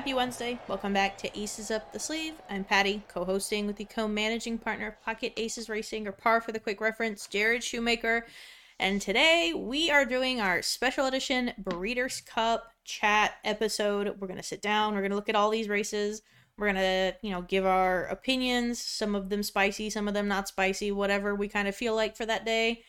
Happy Wednesday. Welcome back to Aces Up the Sleeve. I'm Pati, co hosting with the co managing partner of Pocket Aces Racing, or PAR for the quick reference, Jared Shoemaker. And today we are doing our special edition Breeders' Cup chat episode. We're going to sit down, we're going to look at all these races. We're going to, you know, give our opinions, some of them spicy, some of them not spicy, whatever we kind of feel like for that day.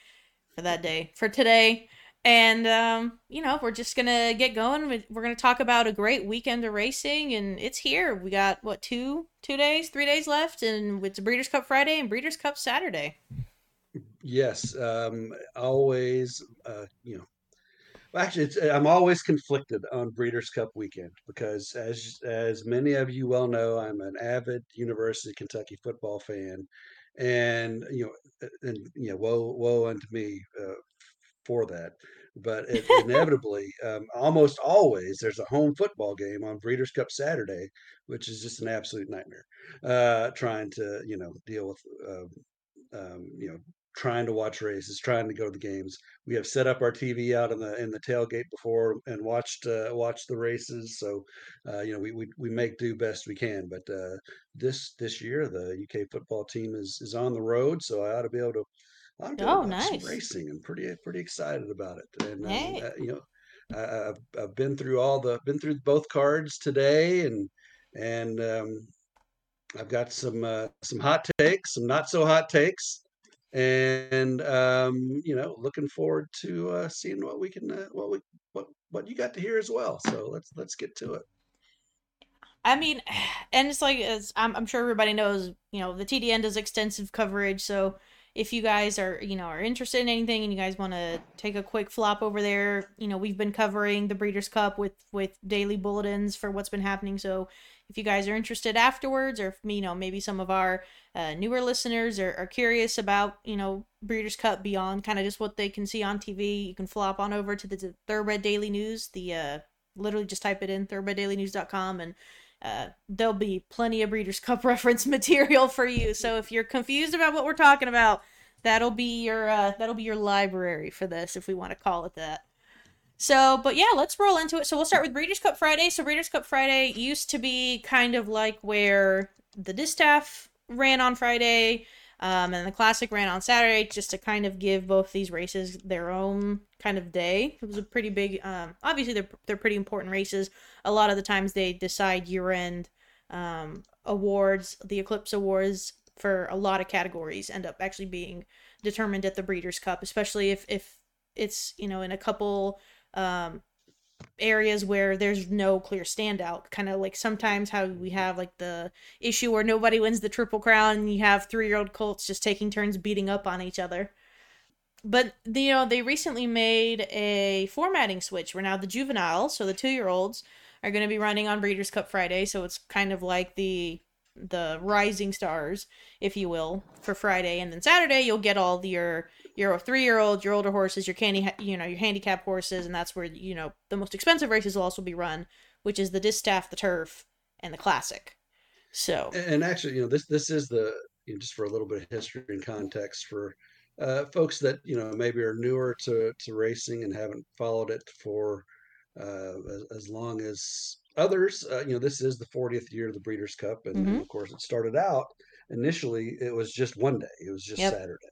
For that day. For today. And um, you know, we're just gonna get going. We're gonna talk about a great weekend of racing, and it's here. We got what two, two days, three days left, and it's Breeders' Cup Friday and Breeders' Cup Saturday. Yes, um, always. Uh, you know, well, actually, I'm always conflicted on Breeders' Cup weekend because, as as many of you well know, I'm an avid University of Kentucky football fan, and you know, and you know, woe woe unto me uh, for that. But it, inevitably, um, almost always, there's a home football game on Breeders' Cup Saturday, which is just an absolute nightmare. Uh, trying to, you know, deal with, uh, um, you know, trying to watch races, trying to go to the games. We have set up our TV out in the in the tailgate before and watched uh, watched the races. So, uh, you know, we, we we make do best we can. But uh, this this year, the UK football team is is on the road, so I ought to be able to I'm gonna Oh, nice. racing. I'm pretty pretty excited about it, and um, Hey. uh, you know, I, I've I've been through all the been through both cards today, and and um, I've got some uh, some hot takes, some not so hot takes, and um, you know, looking forward to uh, seeing what we can uh, what we what what you got to hear as well. So let's let's get to it. I mean, and it's like as I'm, I'm sure everybody knows, you know, the TDN does extensive coverage. So if you guys are, you know, are interested in anything and you guys want to take a quick flop over there, you know, we've been covering the Breeders' Cup with with daily bulletins for what's been happening. So if you guys are interested afterwards, or if you know, maybe some of our uh, newer listeners are, are curious about, you know, Breeders' Cup beyond kind of just what they can see on TV, you can flop on over to the Thoroughbred Daily News. The uh, literally just type it in thoroughbreddailynews.com and uh, there'll be plenty of Breeders' Cup reference material for you. So if you're confused about what we're talking about, that'll be your uh, that'll be your library for this, if we want to call it that. So, but yeah, let's roll into it. So we'll start with Breeders' Cup Friday. So Breeders' Cup Friday used to be kind of like where the distaff ran on Friday, um, and the Classic ran on Saturday, just to kind of give both these races their own kind of day. It was a pretty big. Um, obviously, they're they're pretty important races. A lot of the times they decide year end um, awards, the Eclipse Awards for a lot of categories end up actually being determined at the Breeders' Cup, especially if if it's you know in a couple um, areas where there's no clear standout. Kind of like sometimes how we have like the issue where nobody wins the Triple Crown and you have three year old colts just taking turns beating up on each other. But you know they recently made a formatting switch where now the juveniles, so the two year olds, are going to be running on Breeders' Cup Friday. So it's kind of like the the rising stars, if you will, for Friday, and then Saturday you'll get all your your three year olds, your older horses, your candy, you know, your handicap horses, and that's where you know the most expensive races will also be run, which is the distaff, the turf, and the classic. So And actually, you know, this this is the you know, just for a little bit of history and context for uh, folks that you know maybe are newer to to racing and haven't followed it for uh, as, as long as others. Uh, you know, this is the 40th year of the Breeders' Cup, and, and mm-hmm. of course, it started out initially. It was just one day. It was just Yep. Saturday,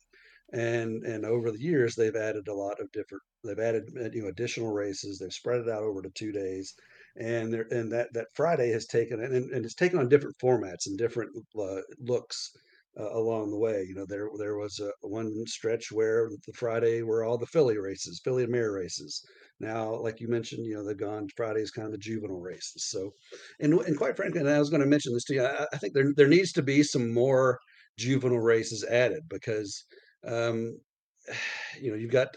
and and over the years, they've added a lot of different. They've added uh, you know additional races. They've spread it out over to two days, and there and that that Friday has taken and, and it's taken on different formats and different uh, looks uh, along the way. You know, there there was a one stretch where the Friday were all the filly races, filly and mare races. Now, like you mentioned, you know, they've gone Friday is kind of the juvenile races. So, and and quite frankly, and I was going to mention this to you, I, I think there there needs to be some more juvenile races added because um, you know you've got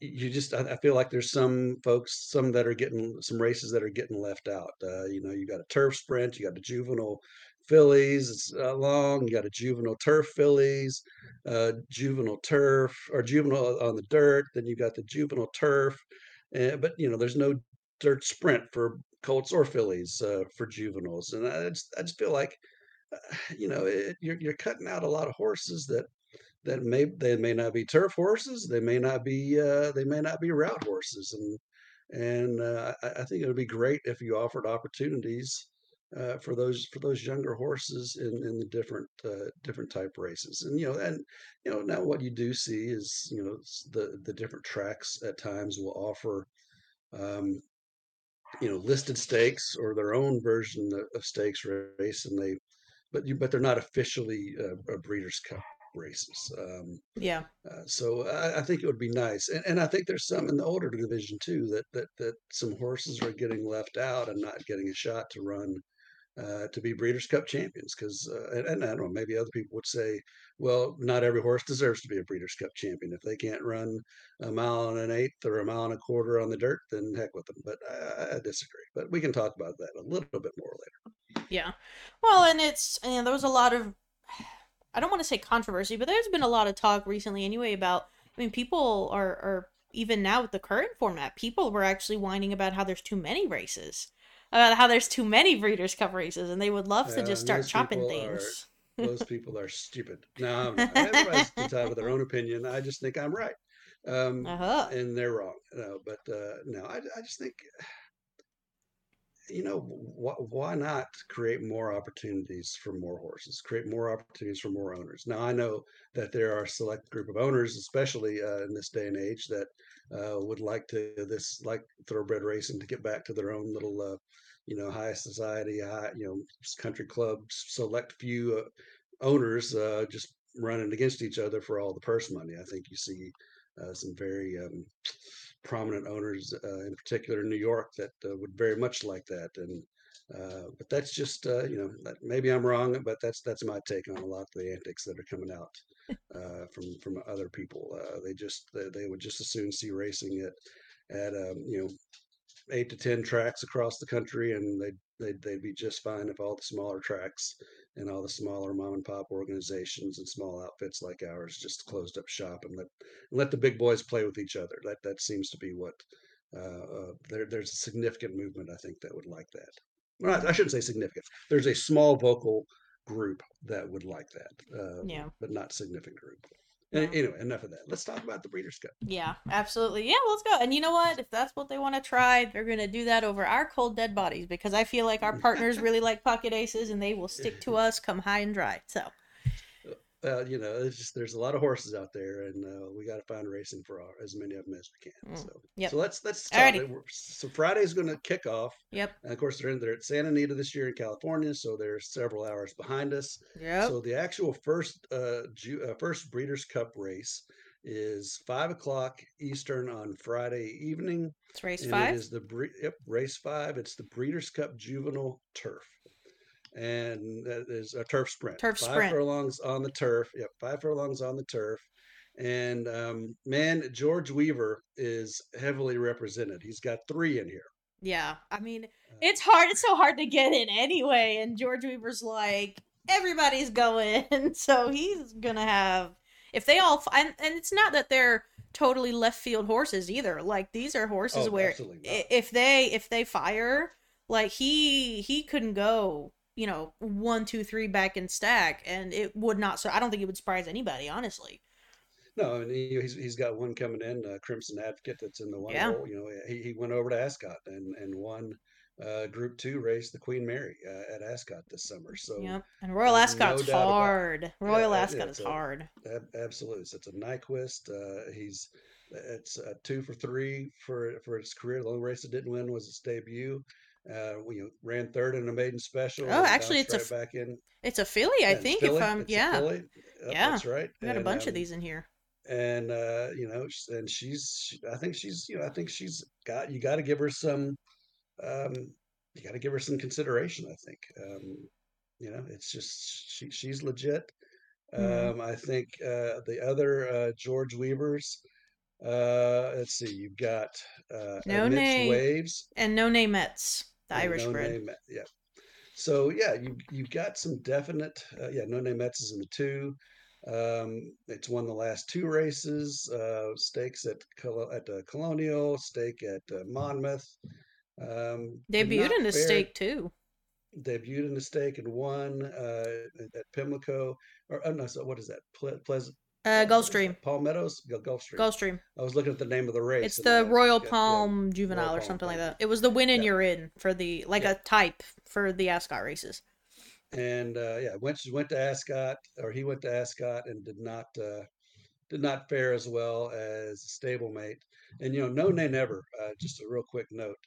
you just I, feel like there's some folks some that are getting some races that are getting left out uh, you know you got a turf sprint you got the juvenile fillies it's uh, long you got a juvenile turf fillies uh, juvenile turf or juvenile on the dirt then you got the juvenile turf uh, but you know there's no dirt sprint for colts or fillies uh, for juveniles and I just, I just feel like uh, you know it, you're, you're cutting out a lot of horses that that may they may not be turf horses, they may not be uh, they may not be route horses, and and uh, I, I think it would be great if you offered opportunities uh, for those for those younger horses in, in the different uh, different type races. And you know, and you know, now what you do see is you know the the different tracks at times will offer um, you know listed stakes or their own version of stakes race, and they but you but they're not officially uh, a Breeders' Cup races. Um, Yeah. uh, so I, I think it would be nice, and, and I think there's some in the older division too that that that some horses are getting left out and not getting a shot to run uh, to be Breeders' Cup champions. Because, uh, and, and I don't know, maybe other people would say, well, not every horse deserves to be a Breeders' Cup champion. If they can't run a mile and an eighth or a mile and a quarter on the dirt, then heck with them. But I, I disagree. But we can talk about that a little bit more later. Yeah. Well, and it's and there was a lot of I don't want to say controversy, but there's been a lot of talk recently anyway about I mean people are are even now with the current format, people were actually whining about how there's too many races. About how there's too many Breeders' Cup races and they would love to Uh, just start chopping people are things. those people are stupid. No, I'm not. everybody's entitled to their own opinion. I just think I'm right, um, uh-huh. and they're wrong. No, but uh, no, I, I just think you know, wh- why not create more opportunities for more horses, create more opportunities for more owners? Now, I know that there are a select group of owners, especially uh, in this day and age, that uh, would like to this like thoroughbred racing to get back to their own little, uh, you know, high society, high, you know, country clubs, select few uh, owners uh, just running against each other for all the purse money. I think you see uh, some very um, prominent owners, uh, in particular in New York, that uh, would very much like that. And uh, but that's just uh, you know maybe I'm wrong, but that's that's my take on a lot of the antics that are coming out uh, from from other people. They just they, they would just as soon see racing at at um, you know eight to ten tracks across the country, and they'd they'd, they'd be just fine if all the smaller tracks and all the smaller mom and pop organizations and small outfits like ours just closed up shop and let let the big boys play with each other. That that seems to be what uh, uh, there. There's a significant movement I think that would like that. Well, I shouldn't say significant. There's a small vocal group that would like that, uh, Yeah. but not significant group. No. Anyway, enough of that. Let's talk about the Breeders' Cup. Yeah, absolutely. Yeah, let's go. And you know what? If that's what they want to try, they're going to do that over our cold dead bodies because I feel like our mm. partners really like pocket aces and they will stick to us come high and dry. So, Uh, you know, it's just there's a lot of horses out there, and uh, we got to find racing for our, as many of them as we can. Mm, So, yep. so let's let's. We're- So Friday's going to kick off. yep. And of course, they're in, they're at Santa Anita this year in California, so they're several hours behind us. Yep. So the actual first uh, Ju- uh, first Breeders' Cup race is five o'clock Eastern on Friday evening, it's race five. it is the bre- yep, race five. It's the Breeders' Cup Juvenile Turf, and that is a turf sprint. Turf five sprint. furlongs on the turf. Yep, five furlongs on the turf. And um, man, George Weaver is heavily represented. He's got three in here. Yeah. I mean, Uh, it's hard. It's so hard to get in anyway. And George Weaver's like, everybody's going. So he's going to have, if they all, and, and it's not that they're totally left field horses either. Like, these are horses Oh, where absolutely not. i- if they, if they fire, like he, he couldn't go, you know, one, two, three back in stack. And it would not, so I don't think it would surprise anybody, honestly. No, and he, he's he's got one coming in, uh, Crimson Advocate, that's in the one Yeah. hole. You know, he, he went over to Ascot and and won uh, Group Two race, the Queen Mary uh, at Ascot this summer. So Yep. And Royal no Ascot's it. hard. Royal uh, Ascot is a- hard. ab- absolutely, so it's a Nyquist. Uh, he's it's uh, two for three for for his career. The only race that didn't win was his debut. Uh, we, ran third in a maiden special. Oh, actually, it's a right back in. It's a filly, I Yeah, think. filly. If I'm, It's a yeah, filly. Yeah. that's right. we got a bunch of um, these in here. and uh you know and she's she- i think she's you know i think she's got you got to give her some um you got to give her some consideration i think um you know it's just she she's legit Mhm. um i think uh the other uh george weavers uh let's see you've got uh No name. waves And No Nay Mets, the yeah, Irish no bred. name yeah so yeah you you've got some definite uh, yeah No Nay Mets is in the two um, it's won the last two races, uh, stakes at Col- at uh, Colonial, stake at uh, Monmouth. Um, Debuted in the fare- stake too. Debuted in the stake and won uh, at, at Pimlico. Or oh, no, so what is that? Ple- Pleasant Uh, Gulfstream. Palmettos, Gulfstream. Gulfstream. I was looking at the name of the race. It's the Royal Palm yeah, Juvenile Royal or Palm, something like that. It was the win and Yeah. you're in for the like Yeah. a type for the Ascot races. and uh, yeah, went went to Ascot, or he went to Ascot, and did not uh, did not fare as well as stablemate. And you know, no nay never. Uh, just a real quick note: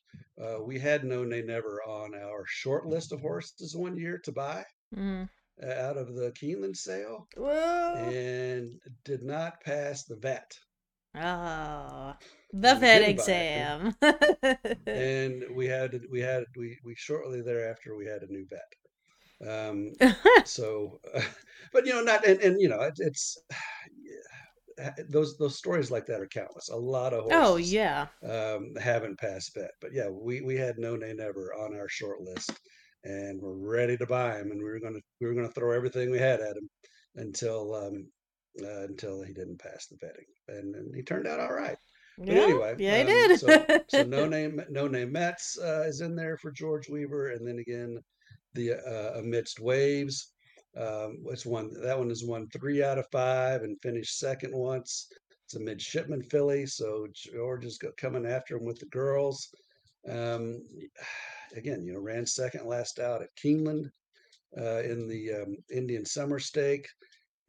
uh, we had no nay never on our short list of horses one year to buy Mm. Out of the Keeneland sale, Whoa. and did not pass the vet. Oh, the vet exam. And we had we had we we shortly thereafter we had a new vet. Um, so but you know not and, and you know it, it's yeah, those those stories like that are countless a lot of horses oh yeah. um haven't passed vet but yeah we we had no nay never on our short list and we're ready to buy him and we were gonna we were gonna throw everything we had at him until um uh, until he didn't pass the vetting and, and he turned out all right but Yeah, anyway yeah, um, did. so, so no name No Nay Mets uh, is in there for george weaver and then again the uh, amidst waves um, it's one that one has won three out of five and finished second once. It's a midshipman filly, so George is coming after him with the girls. Um, again, you know, ran second last out at Keeneland uh, in the um, Indian Summer Stake.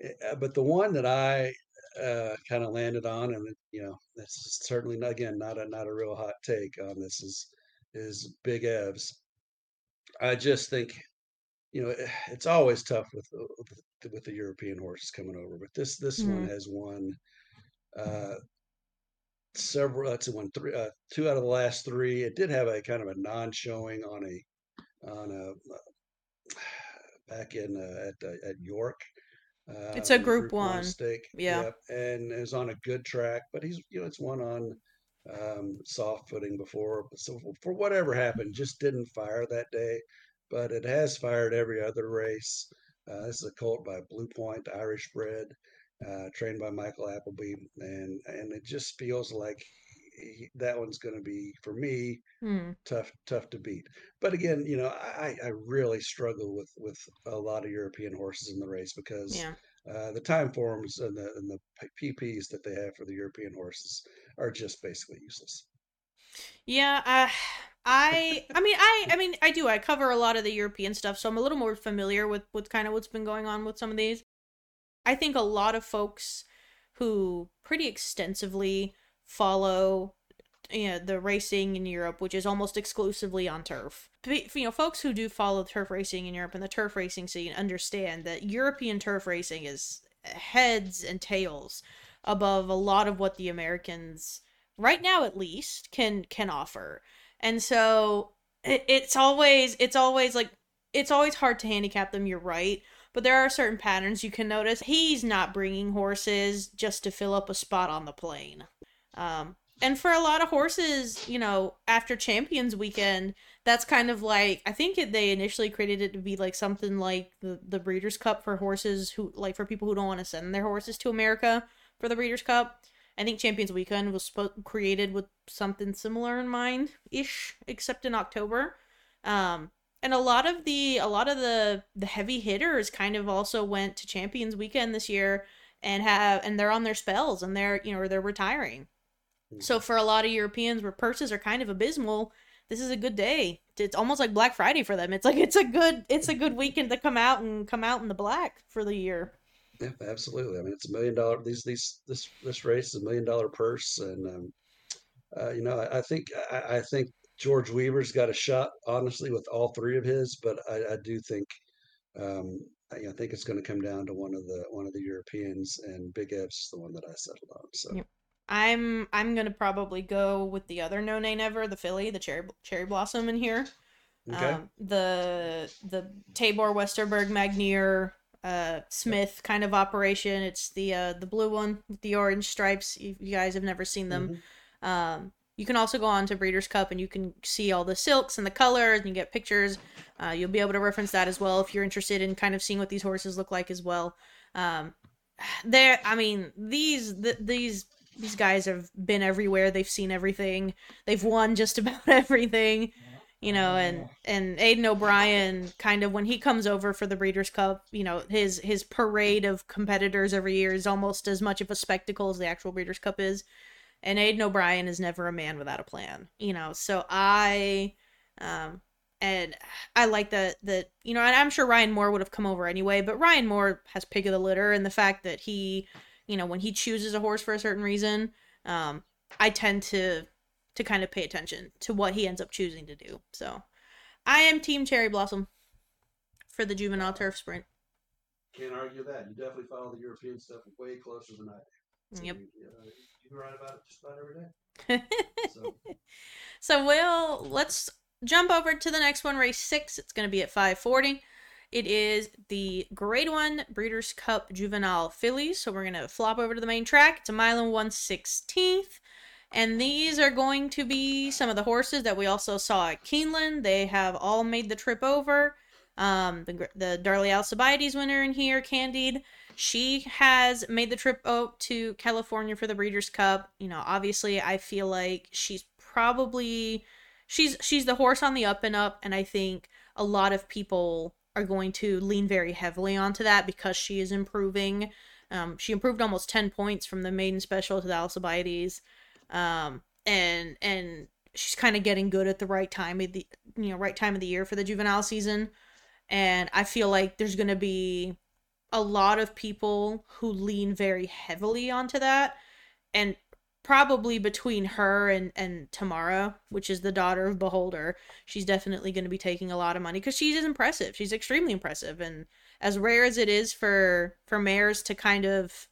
Uh, but the one that I uh, kind of landed on, and you know, that's certainly not, again not a not a real hot take on this is is Big Evs. I just think you know, eh, it's always tough with with the, European horses coming over, but this this one Mhm. has won uh, several. It's won three, uh, two out of the last three. It did have a kind of a non-showing on a on a uh, back in uh, at uh, at York. Uh, It's a the Group One. stake. Yeah. Yep, and is on a good track, but he's you know it's one on um, soft footing before. So for, for whatever happened, just didn't fire that day. But it has fired every other race. Uh, this is a colt by Blue Point, Irish bred, uh, trained by Michael Appleby, and and it just feels like he, that one's going to be for me Hmm. tough tough to beat. But again, you know, I, I really struggle with with a lot of European horses in the race because Yeah. uh, the time forms and the and the PPs that they have for the European horses are just basically useless. Yeah, uh, I I mean I I mean I do I cover a lot of the European stuff, so I'm a little more familiar with with kind of what's been going on with some of these. I think a lot of folks who pretty extensively follow you know, the racing in Europe, which is almost exclusively on turf. You know, folks who do follow turf racing in Europe and the turf racing scene understand that European turf racing is heads and tails above a lot of what the Americans right now at least can can offer. And so it, it's always it's always like it's always hard to handicap them, you're right. But there are certain patterns you can notice. He's not bringing horses just to fill up a spot on the plane. Um, and for a lot of horses, you know, after Champions Weekend, that's kind of like I think it, they initially created it to be like something like the the Breeders' Cup for horses who like for people who don't want to send their horses to America for the Breeders' Cup. I think Champions Weekend was created with something similar in mind ish, except in October. Um, and a lot of the a lot of the the heavy hitters kind of also went to Champions Weekend this year and have and they're on their spells and they're you know they're retiring. So for a lot of Europeans where purses are kind of abysmal, this is a good day. It's almost like Black Friday for them. It's like it's a good it's a good weekend to come out and come out in the black for the year. Yeah, absolutely. I mean, it's a million dollar. These these this this race is a million dollar purse, and um, uh, you know, I, I think I, I think George Weaver's got a shot, honestly, with all three of his. But I, I do think um, I, I think it's going to come down to one of the one of the Europeans, and Big Evs the one that I settled on. So Yep. I'm I'm gonna probably go with the other no name ever, the filly, the cherry cherry blossom in here. okay, Um, the the Tabor Westerberg Magnier uh Smith kind of operation. It's the uh the blue one with the orange stripes. If you guys have never seen them. Mhm. Um you can also go on to Breeders' Cup and you can see all the silks and the colors and you get pictures. Uh, you'll be able to reference that as well if you're interested in kind of seeing what these horses look like as well. Um, there, I mean, these th- these these guys have been everywhere. They've seen everything. They've won just about everything. you know, and and Aidan O'Brien kind of when he comes over for the Breeders' Cup, you know, his his parade of competitors every year is almost as much of a spectacle as the actual Breeders' Cup is. And Aidan O'Brien is never a man without a plan, you know. So I, um, and I like that that you know, and I'm sure Ryan Moore would have come over anyway, but Ryan Moore has pick of the litter, and the fact that he, you know, when he chooses a horse for a certain reason, um, I tend to to kind of pay attention to what he ends up choosing to do. So I am Team Cherry Blossom for the juvenile turf sprint. Can't argue that. You definitely follow the European stuff way closer than I do. Yep. You, uh, you write about it just about every day. So so we'll let's jump over to the next one, race six. It's gonna be at five forty. It is the Grade One Breeders' Cup Juvenile Fillies. So we're gonna flop over to the main track. It's a mile and one sixteenth. And these are going to be some of the horses that we also saw at Keeneland. They have all made the trip over. Um, the, the Darley Alcibiades winner in here, Candide, she has made the trip up to California for the Breeders' Cup. You know, obviously, I feel like she's probably she's she's the horse on the up and up, and I think a lot of people are going to lean very heavily onto that because she is improving. Um, she improved almost ten points from the maiden special to the Alcibiades um, and and she's kind of getting good at the right time of the you know right time of the year for the juvenile season, and I feel like there's gonna be a lot of people who lean very heavily onto that, and probably between her and and Tamara, which is the daughter of Beholder, she's definitely going to be taking a lot of money because she's impressive. She's extremely impressive, and as rare as it is for for mares to kind of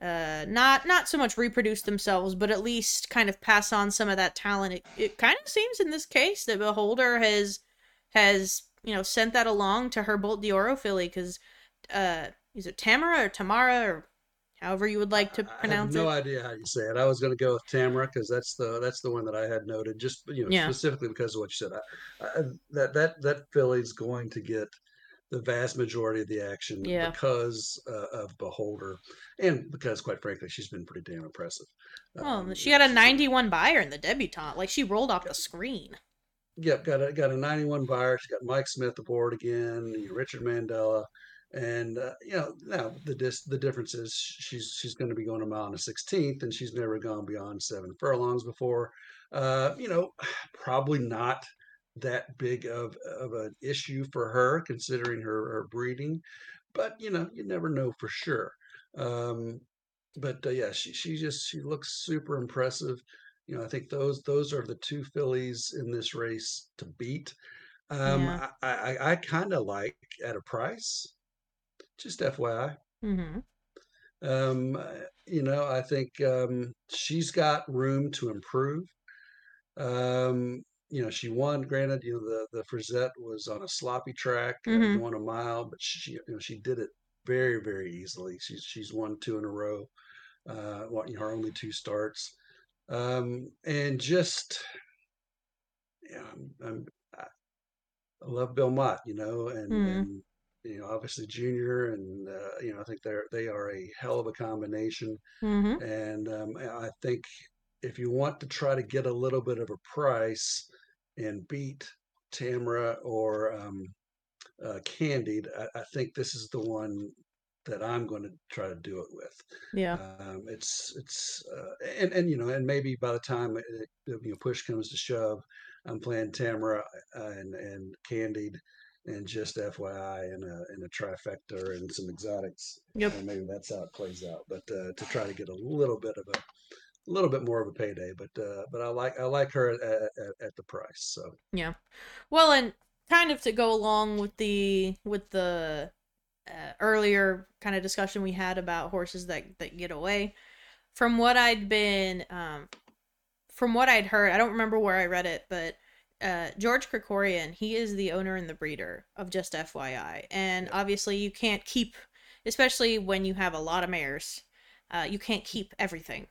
uh not not so much reproduce themselves but at least kind of pass on some of that talent it, it kind of seems in this case that beholder has has you know sent that along to her bolt d'oro filly because uh is it tamara or tamara or however you would like to pronounce I have no it idea how you say it. I was going to go with Tamara because that's the that's the one that I had noted. Just you know, Yeah. specifically because of what you said. I, I, that that that filly's going to get the vast majority of the action Yeah. because uh, of Beholder, and because, quite frankly, she's been pretty damn impressive. well Um, she got a 91 Beyer in the debutante like she rolled off the screen Yep, got a got a 91 Beyer. She's got Mike Smith aboard again, you Richard Mandella, and uh, you know now the dis the difference is she's she's going to be going a mile and a sixteenth, and she's never gone beyond seven furlongs before. Uh, you know, probably not that big of of an issue for her considering her her breeding, but you know you never know for sure. Um, but uh, yeah, she she just she looks super impressive. You know, I think those those are the two fillies in this race to beat. Um, yeah I I, I kind of like at a price, just FYI. mm-hmm Um, uh, you know, I think um, she's got room to improve. Um, you know, she won. Granted, you know the the Frizette was on a sloppy track, uh, mm-hmm going a mile, but she you know she did it very very easily. She's she's won two in a row. Uh, what her only two starts, um, and just yeah, I'm, I'm, I I love Bill Mott, you know, and mm-hmm and you know obviously Junior, and uh, you know I think they're they are a hell of a combination, mm-hmm. And um, I think if you want to try to get a little bit of a price and beat Tamara or um, uh, Candide, I, I think this is the one that I'm going to try to do it with. yeah. Um, it's it's uh, and and you know and maybe by the time it, it, you know push comes to shove, I'm playing Tamara uh, and and Candide and just FYI and a in a trifecta and some exotics. yep And maybe that's how it plays out. But uh, to try to get a little bit of a a little bit more of a payday, but uh, but I like I like her at, at, at the price. So Yeah. Well, and kind of to go along with the with the uh, earlier kind of discussion we had about horses that that get away. From what I'd been um from what I'd heard, I don't remember where I read it, but uh George Krikorian, he is the owner and the breeder of Just FYI. And obviously you can't keep especially when you have a lot of mares, uh you can't keep everything.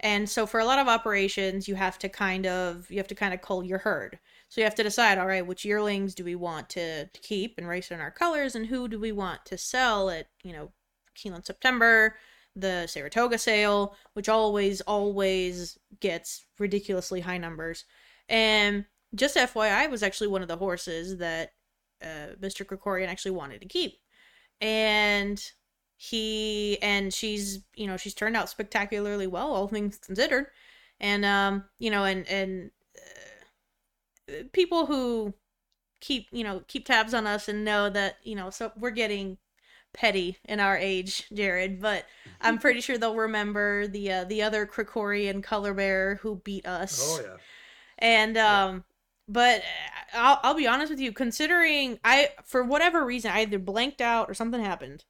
And so for a lot of operations, you have to kind of you have to kind of cull your herd. So you have to decide, all right, which yearlings do we want to, to keep and race in our colors, and who do we want to sell at you know Keeneland September, the Saratoga sale, which always always gets ridiculously high numbers, and just FYI, was actually one of the horses that uh, Mr. Krikorian actually wanted to keep, and he and she's you know she's turned out spectacularly well, all things considered, and um you know and and uh, people who keep you know keep tabs on us and know that you know so we're getting petty in our age, Jared, but I'm pretty sure they'll remember the uh, the other Krikorian color bear who beat us. Oh yeah. And um but I'll I'll be honest with you, considering I for whatever reason I either blanked out or something happened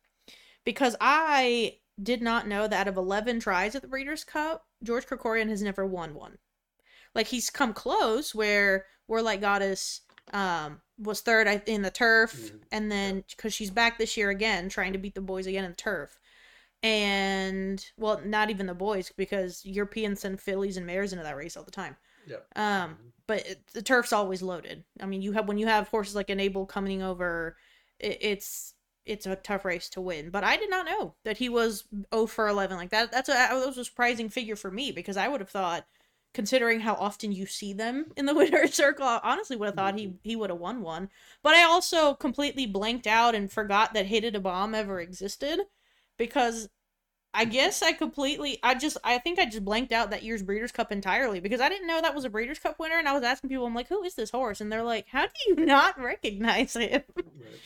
because I did not know that out of 11 tries at the Breeders' Cup, George Krikorian has never won one. Like he's come close where Warlike Goddess um was third in the turf mm-hmm. and then because she's back this year again trying to beat the boys again in the turf and well not even the boys because europeans send fillies and mares into that race all the time yeah um but it, the turf's always loaded i mean you have when you have horses like enable coming over it, it's it's a tough race to win but i did not know that he was 0 for 11 like that that's a that was a surprising figure for me because i would have thought considering how often you see them in the winner's circle. I honestly would have thought he he would have won one. But I also completely blanked out and forgot that It a Bomb ever existed because I guess I completely I just I think I just blanked out that year's Breeders' Cup entirely because I didn't know that was a Breeders' Cup winner and I was asking people I'm like who is this horse and they're like how do you not recognize him? Right.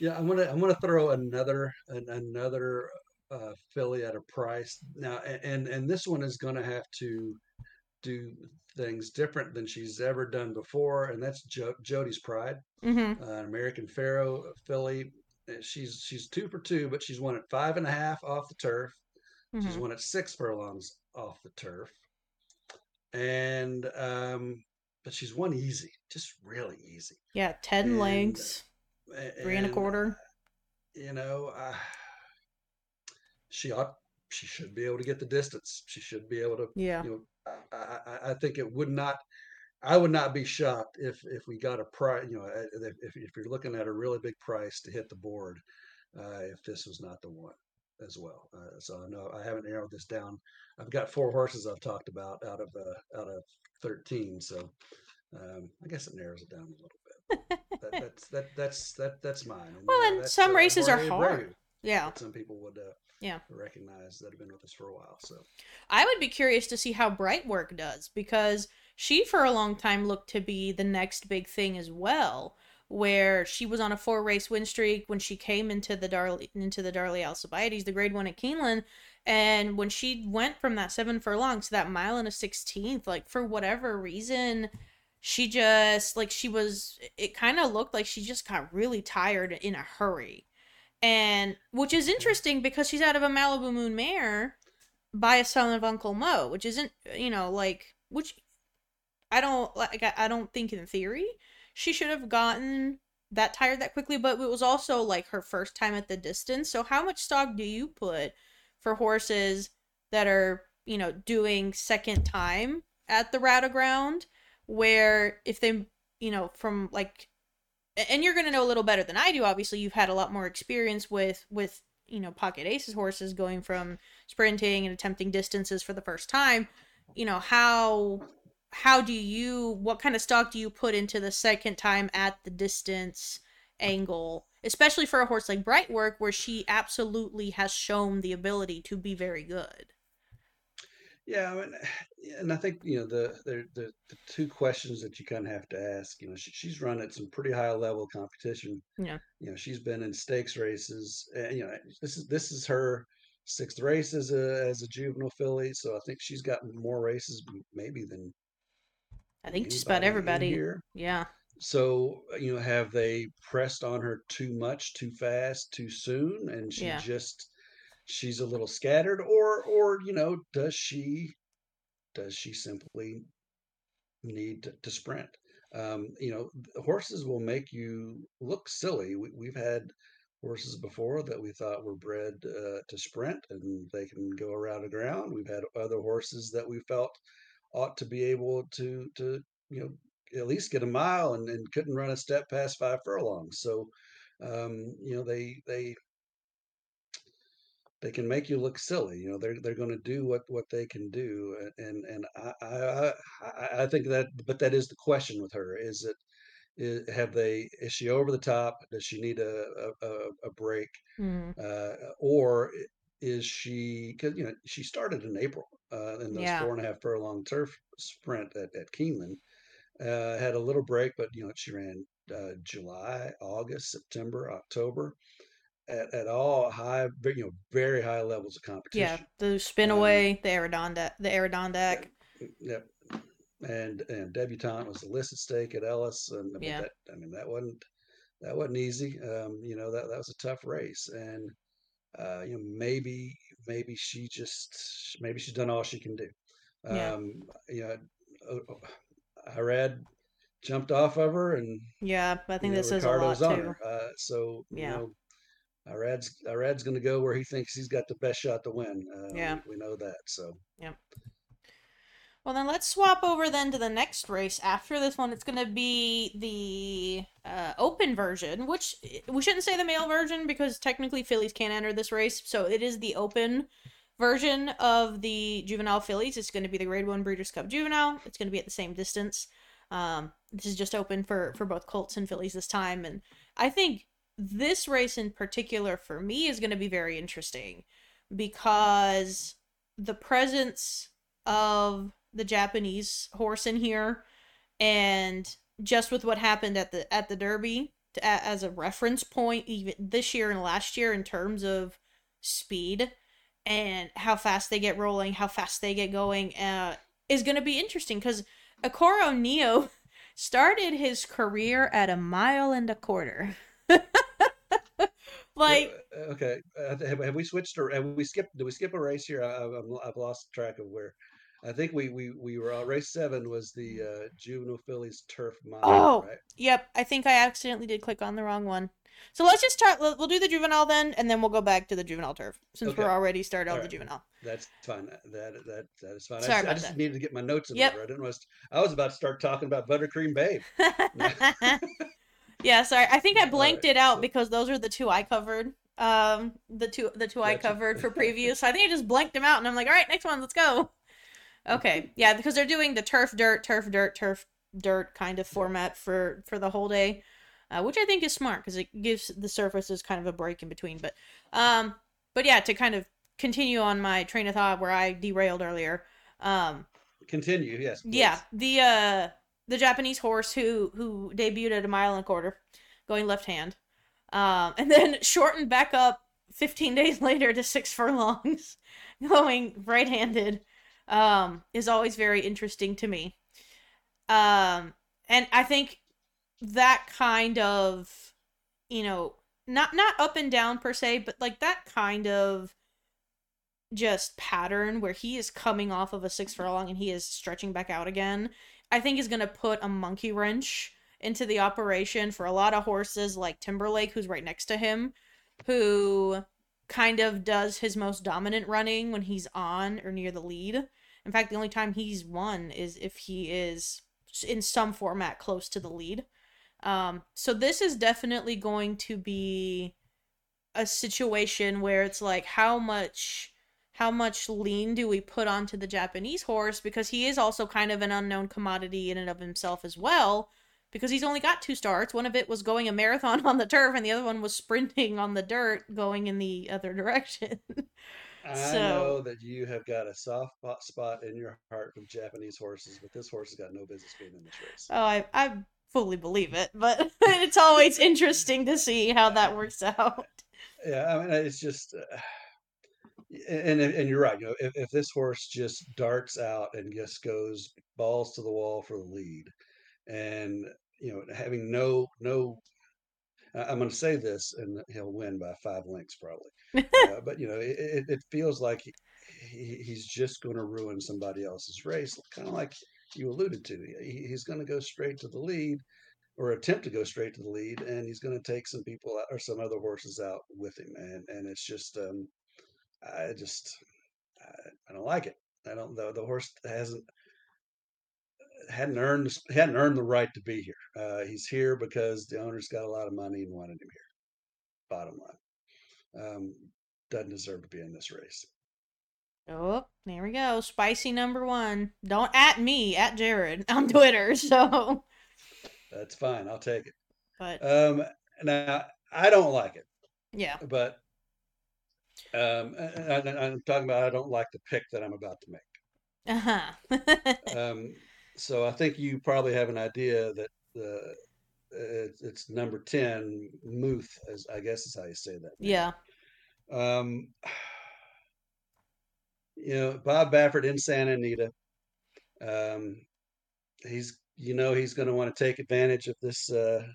Yeah, I'm gonna I'm gonna throw another another uh, filly at a price now, and and this one is gonna have to do things different than she's ever done before, and that's jo- Jody's Pride, mm-hmm. uh, American Pharoah filly. Uh, she's she's two for two, but she's won at five and a half off the turf. Mm-hmm. She's won at six furlongs off the turf, and um, but she's won easy, just really easy. Yeah, ten and, lengths, three and, and, a quarter. You know, uh, she ought she should be able to get the distance. She should be able to, yeah. You know, I, I think it would not. I would not be shocked if if we got a price. You know, uh, if if you're looking at a really big price to hit the board, uh, if this was not the one as well. Uh, so I know I haven't narrowed this down. I've got four horses I've talked about out of uh, out of thirteen. So um, I guess it narrows it down a little bit. that, that's that that's that that's mine. And, well, and some uh, races are hard. Yeah, some people would uh, yeah recognize that have been with us for a while. So I would be curious to see how Brightwork does because she for a long time looked to be the next big thing as well. Where she was on a four race win streak when she came into the Darley into the Darley Alcibiades, the grade one at Keeneland, and when she went from that seven furlong to that mile and a sixteenth, like for whatever reason, she just like she was it kind of looked like she just got really tired in a hurry and which is interesting because she's out of a Malibu Moon mare by a son of Uncle Mo, which isn't you know like which I don't like. I don't think in theory she should have gotten that tired that quickly, but it was also like her first time at the distance. So how much stock do you put for horses that are you know doing second time at the Rata ground, where if they you know from like and you're going to know a little better than I do. Obviously, you've had a lot more experience with with you know pocket aces horses going from sprinting and attempting distances for the first time. You know how how do you what kind of stock do you put into the second time at the distance angle, especially for a horse like Brightwork, where she absolutely has shown the ability to be very good. Yeah, I mean, and I think you know the the the, the two questions that you kind of have to ask. You know, she, she's run at some pretty high level competition. Yeah. You know, she's been in stakes races. And, you know, this is this is her sixth race as a as a juvenile filly. So I think she's gotten more races maybe than I think just about everybody here. Yeah. So you know, have they pressed on her too much, too fast, too soon, and she yeah. just she's a little scattered or or you know does she does she simply need to, to sprint um, you know horses will make you look silly we, we've had horses before that we thought were bred uh, to sprint and they can go around the ground we've had other horses that we felt ought to be able to to you know at least get a mile and, and couldn't run a step past five furlongs so um, you know they they they can make you look silly. You know, they're they're going to do what what they can do, and and I, I I think that, but that is the question with her: is it is, have they is she over the top? Does she need a a, a a break, Mm, uh, or is she? Because you know she started in April uh, in those yeah. four and a half furlong turf sprint at at Keeneland. Uh, had a little break, but you know she ran uh, July, August, September, October at, at all high, you know, very high levels of competition. Yeah. The spin Um, the Adirondack, the yeah, Adirondack. yep. And and debutante was the listed stake at Ellis, and but Yeah. that I mean that wasn't that wasn't easy. Um, you know that that was a tough race, and uh, you know maybe maybe she just maybe she's done all she can do. Yeah. Um, you know, Irad jumped off of her, and Yeah. I you think know this says a Ricardo's lot on too. her. Uh, so you Yeah. know Irad's Irad's going to go where he thinks he's got the best shot to win. Uh, Yeah. we we know that. So Yeah. Well, then let's swap over then to the next race. After this one, it's going to be the uh, open version, which we shouldn't say the male version because technically fillies can't enter this race. So it is the open version of the juvenile fillies. It's going to be the Grade One Breeders' Cup Juvenile. It's going to be at the same distance. Um, this is just open for for both colts and fillies this time, and I think this race in particular for me is going to be very interesting because the presence of the Japanese horse in here, and just with what happened at the at the Derby to, as a reference point, even this year and last year in terms of speed and how fast they get rolling, how fast they get going, uh, is going to be interesting because Okoro Neo started his career at a mile and a quarter. like okay, uh, have, have we switched or have we skipped? Did we skip a race here? I, i have lost track of where. I think we we we were on race seven was the uh, juvenile fillies turf mile, Oh, right? yep. I think I accidentally did click on the wrong one. So let's just start. We'll do the juvenile then, and then we'll go back to the juvenile turf since we're already started on the juvenile. That's fine. That that that is fine. I Sorry just, I about just that. needed to get my notes in Yep. order. I didn't want to, I was about to start talking about Buttercream Babe. yeah, sorry. I think I blanked right. it out So because those are the two I covered. Um, the two the two I covered for preview. So I think I just blanked them out, and I'm like, all right, next one, let's go. Okay, yeah, because they're doing the turf dirt, turf dirt, turf dirt kind of format for for the whole day, uh, which I think is smart because it gives the surfaces kind of a break in between. But um, but yeah, to kind of continue on my train of thought where I derailed earlier. Um, Continue. Yes, yeah, the uh the Japanese horse who who debuted at a mile and a quarter, going left hand, um, and then shortened back up 15 days later to six furlongs, going right handed, um, is always very interesting to me. Um, and I think that kind of, you know, not not up and down per se, but like that kind of just pattern where he is coming off of a six furlong and he is stretching back out again, I think is going to put a monkey wrench into the operation for a lot of horses like Timberlake, who's right next to him, who kind of does his most dominant running when he's on or near the lead. In fact, the only time he's won is if he is in some format close to the lead. Um, so this is definitely going to be a situation where it's like how much how much lean do we put onto the Japanese horse? Because he is also kind of an unknown commodity in and of himself as well because he's only got two starts. One of it was going a marathon on the turf and the other one was sprinting on the dirt going in the other direction I so know that you have got a soft spot spot in your heart for Japanese horses, but this horse has got no business being in this race. oh I I fully believe it but it's always interesting to see how that works out Yeah, I mean, it's just, uh, and and you're right. You know, if, if this horse just darts out and just goes balls to the wall for the lead, and you know, having no no, I'm going to say this, and he'll win by five lengths probably. Uh, but you know, it, it, feels like he, he's just going to ruin somebody else's race, kind of like you alluded to. He, he's going to go straight to the lead or attempt to go straight to the lead, and he's going to take some people out, or some other horses out with him, and and it's just um, I just I, I don't like it. I don't the the horse hasn't hadn't earned hadn't earned the right to be here. Uh, he's here because the owner's got a lot of money and wanted him here. Bottom line. Um, doesn't deserve to be in this race. Oh, there we go. Spicy number one. Don't at me, at Jared on Twitter. So That's fine. I'll take it. But Um, now I don't like it, yeah. but um, I, I, I'm talking about I don't like the pick that I'm about to make. Uh-huh. Um, so I think you probably have an idea that the it's, it's number ten, Muth, as I guess is how you say that. yeah. Um, you know, Bob Baffert in Santa Anita. Um, he's, you know, he's going to want to take advantage of this uh,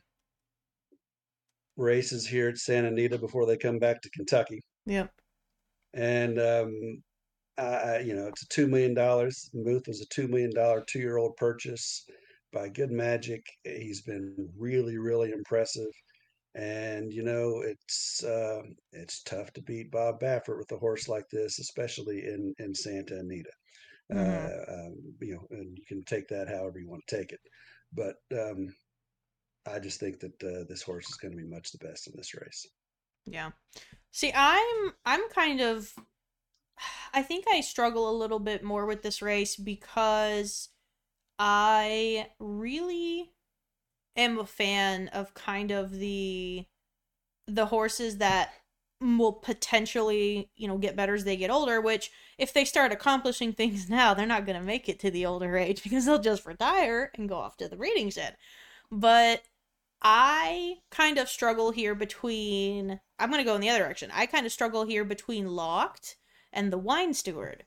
races here at Santa Anita before they come back to Kentucky. Yep. And um, I, I- you know, it's a two million dollars. Muth was a two million dollar two year old purchase by Good Magic. He's been really, really impressive. And you know, it's uh, it's tough to beat Bob Baffert with a horse like this, especially in in Santa Anita. Mhm. Uh, um, you know, and you can take that however you want to take it. But um, I just think that uh, this horse is going to be much the best in this race. Yeah. See, I'm I'm kind of I think I struggle a little bit more with this race because I really am a fan of kind of the the horses that will potentially, you know, get better as they get older, which if they start accomplishing things now, they're not going to make it to the older age because they'll just retire and go off to the breeding shed. But I kind of struggle here between I'm going to go in the other direction. I kind of struggle here between Locked and the Wine Steward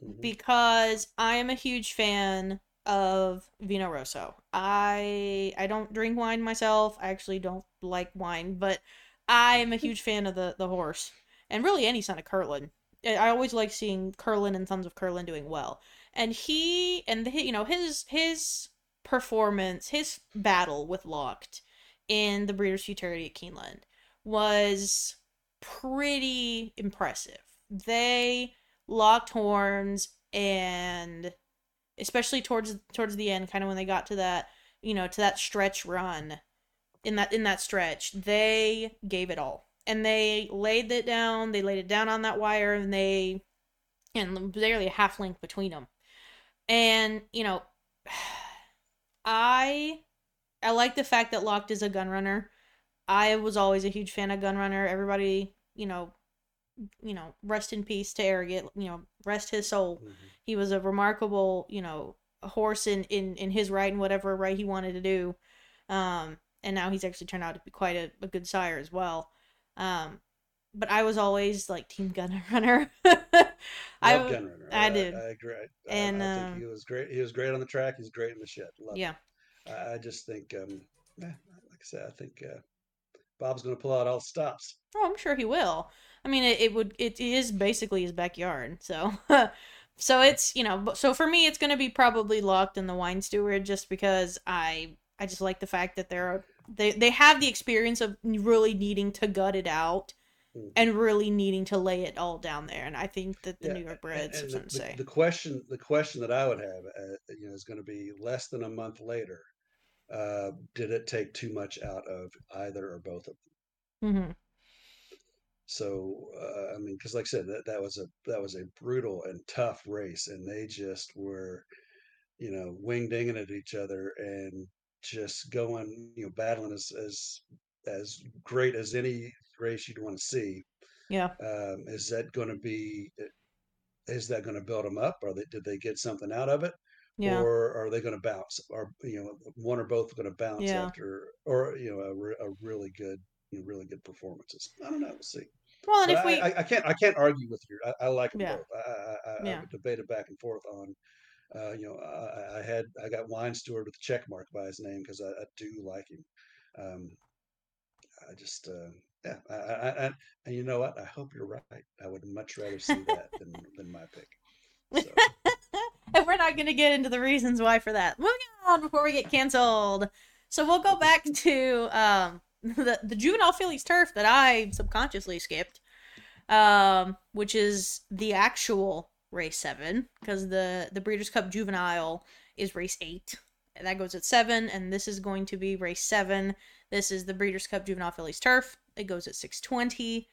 Mhm. because I am a huge fan of Vino Rosso. I I don't drink wine myself. I actually don't like wine, but I am a huge fan of the the horse and really any son of Curlin. I I always like seeing Curlin and Sons of Curlin doing well. And he and the, you know his his performance, his battle with Locked in the Breeders' Futurity at Keeneland was pretty impressive. They locked horns and especially towards towards the end kind of when they got to that you know to that stretch run in that in that stretch they gave it all. And they laid it down they laid it down on that wire and they and barely a half length between them and you know i i like the fact that locked is a gun runner. I was always a huge fan of gun runner. Everybody you know you know rest in peace to Arrogate you know rest his soul Mhm. he was a remarkable you know horse in in in his right and whatever right he wanted to do um and now he's actually turned out to be quite a, a good sire as well um but i was always like team gun runner i Love w- Gunrunner. I did. I, agree. And, I um, think he was great. He was great on the track. He's great in the shed. Love yeah. I, I just think, um, yeah, like I said, I think uh, Bob's going to pull out all stops. oh i'm sure he will i mean it, it would it is basically his backyard so so it's you know so for me it's going to be probably locked in the wine steward just because i i just like the fact that they're they they have the experience of really needing to gut it out Mhm. and really needing to lay it all down there and i think that the Yeah, new york And- breds and the, to say the question, the question that I would have, uh, you know, is going to be less than a month later. Uh, did it take too much out of either or both of them? hmm So uh, I mean, because like I said, that, that was a that was a brutal and tough race, and they just were, you know, wing dinging at each other and just going, you know, battling as as as great as any race you'd want to see. yeah Um, is that going to be? Is that going to build them up? Or they, did they get something out of it, yeah or are they going to bounce? Or you know, one or both going to bounce Yeah. after, or you know, a, re- a really good, you know, really good performances. I don't know. We'll see. Well and But if we I, I, I can't I can't argue with you. I, I like them Yeah. both. I, I, I, Yeah. I've debated back and forth on. Uh, you know, I, I had I got Wine Steward with a check mark by his name because I, I do like him. Um, I just uh, yeah, I, I, I, and you know what? I hope you're right. I would much rather see that than than my pick. So, and we're not going to get into the reasons why for that. Moving on before we get canceled. So we'll go back to um, the the juvenile fillies turf that I subconsciously skipped, um, which is the actual race seven because the the Breeders' Cup Juvenile is race eight. And that goes at seven, and this is going to be race seven. This is the Breeders' Cup Juvenile fillies turf. It goes at six twenty.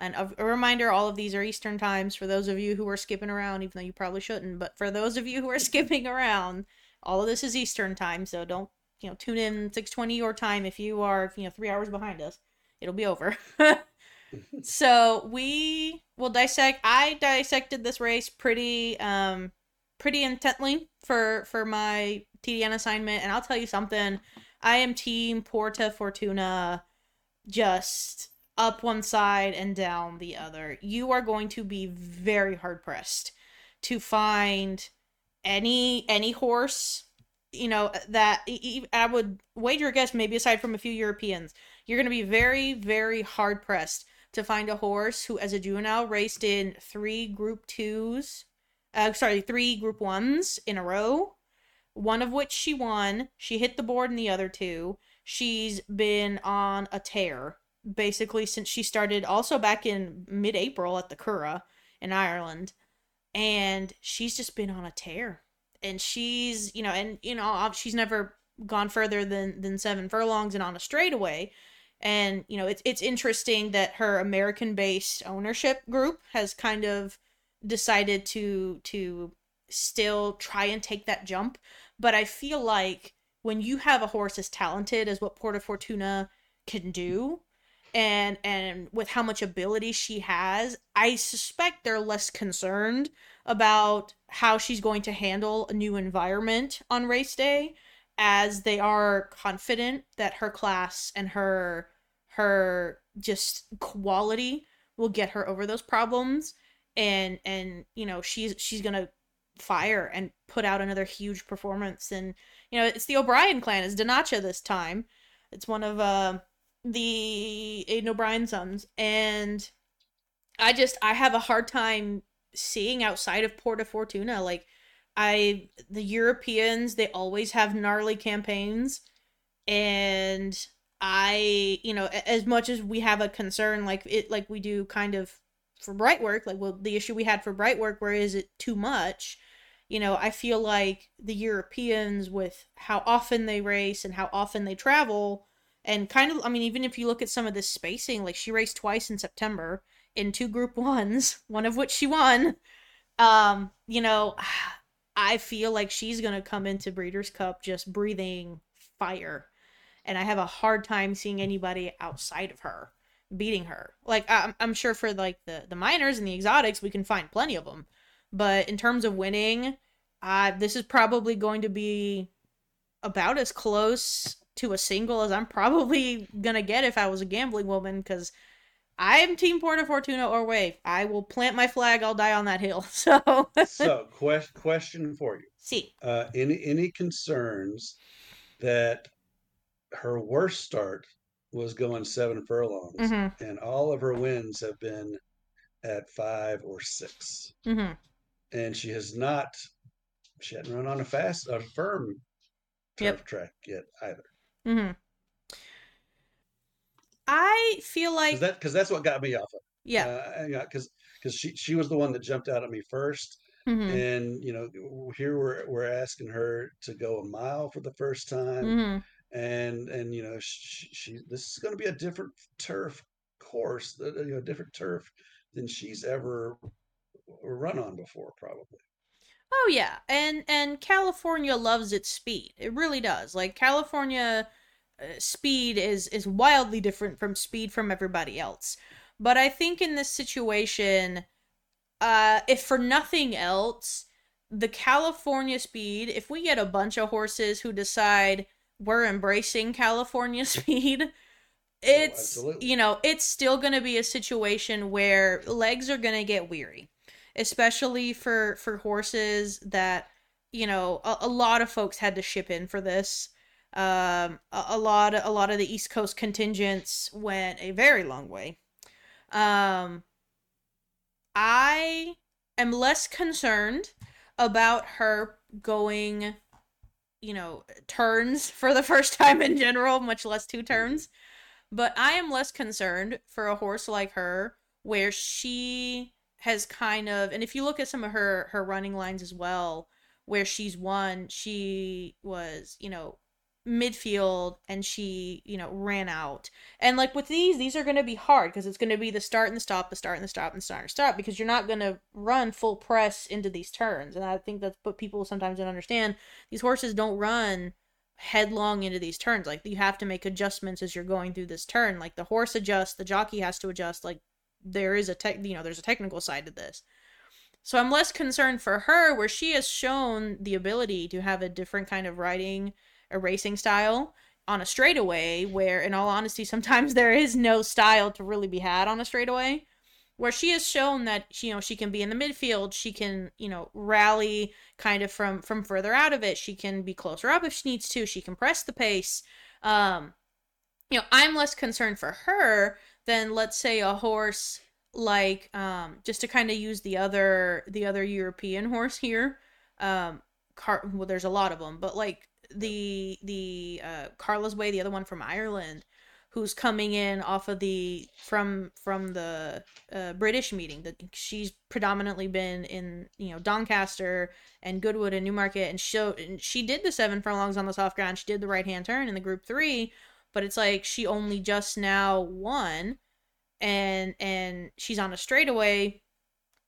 And a, a reminder all of these are Eastern times for those of you who are skipping around, even though you probably shouldn't. But for those of you who are skipping around, all of this is Eastern time. So don't, you know, tune in 620 your time if you are, you know, three hours behind us. It'll be over. so we will dissect. I dissected this race pretty, um, pretty intently for for my TDN assignment, and I'll tell you something. I am team Porta Fortuna, just up one side and down the other. You are going to be very hard pressed to find any any horse you know that I would wager a guess maybe aside from a few Europeans, you're going to be very very hard pressed to find a horse who as a juvenile raced in three group 2s uh sorry, three group 1s in a row, one of which she won. She hit the board in the other two. She's been on a tear basically since she started also back in mid-April at the Curragh in Ireland and she's just been on a tear and she's you know and you know she's never gone further than than seven furlongs and on a straightaway. And you know it's it's interesting that her american based ownership group has kind of decided to to still try and take that jump. But i feel like when you have a horse as talented as what porta fortuna can do and and with how much ability she has i suspect they're less concerned about how she's going to handle a new environment on race day as they are confident that her class and her her just quality will get her over those problems. And and you know she's she's gonna fire and put out another huge performance. And you know it's the o'brien clan it's Donnacha this time. It's one of uh the Aidan O'Brien sons, and I just I have a hard time seeing outside of Porta Fortuna. Like I the Europeans, they always have gnarly campaigns, and I you know as much as we have a concern like it like we do kind of for Brightwork like well the issue we had for Brightwork where is it too much you know i feel like the europeans with how often they race and how often they travel and kind of i mean even if you look at some of this spacing like she raced twice in september in two group ones one of which she won. Um you know i feel like she's gonna come into breeders cup just breathing fire. And i have a hard time seeing anybody outside of her beating her. Like i'm, I'm sure for like the the minors and the exotics we can find plenty of them but in terms of winning uh this is probably going to be about as close to a single as I'm probably gonna get if I was a gambling woman because I'm Team Porta Fortuna or Wave. I will plant my flag. I'll die on that hill. So, so quest, question for you. See, uh, any any concerns that her worst start was going seven furlongs, mm-hmm. and all of her wins have been at five or 6 mm-hmm. and she has not. She hadn't run on a fast, a firm turf Yep. track yet either. Mm-hmm. I feel like Because that because that's what got me off of. yeah. Uh, yeah, because because she she was the one that jumped out at me 1st mm-hmm. and you know here we're we're asking her to go a mile for the first time, Mm-hmm. and and you know she, she this is going to be a different turf course, uh, you know, different turf than she's ever run on before, probably. Oh yeah, and and California loves its speed. It really does. Like California uh, speed is is wildly different from speed from everybody else. But I think in this situation, uh, if for nothing else, the California speed, if we get a bunch of horses who decide we're embracing California speed, it's absolutely. you know it's still going to be a situation where legs are going to get weary especially for for horses that you know a, a lot of folks had to ship in for this. Um a, a lot a lot of the east coast contingents went a very long way. Um i am less concerned about her going you know turns for the first time in general much less two turns. But i am less concerned for a horse like her where she has kind of and if you look at some of her her running lines as well where she's won she was you know midfield and she, you know, ran out. And like with these, these are going to be hard because it's going to be the start and the stop, the start and the stop and the start and stop because you're not going to run full press into these turns. And I think that's what people sometimes don't understand. These horses don't run headlong into these turns. Like you have to make adjustments as you're going through this turn. Like the horse adjusts, the jockey has to adjust. Like there is a tech, you know, there's a technical side to this. So I'm less concerned for her where she has shown the ability to have a different kind of riding a racing style on a straightaway where in all honesty sometimes there is no style to really be had on a straightaway where she has shown that you know she can be in the midfield she can you know rally kind of from from further out of it she can be closer up if she needs to she can press the pace um you know i'm less concerned for her than let's say a horse like um just to kind of use the other the other european horse here um car well there's a lot of them but like the the uh, Carla's Way, the other one from Ireland, who's coming in off of the from from the uh, British meeting. That she's predominantly been in you know Doncaster and Goodwood and Newmarket, and show and she did the seven furlongs on the soft ground. She did the right hand turn in the Group Three, but it's like she only just now won, and and she's on a straightaway,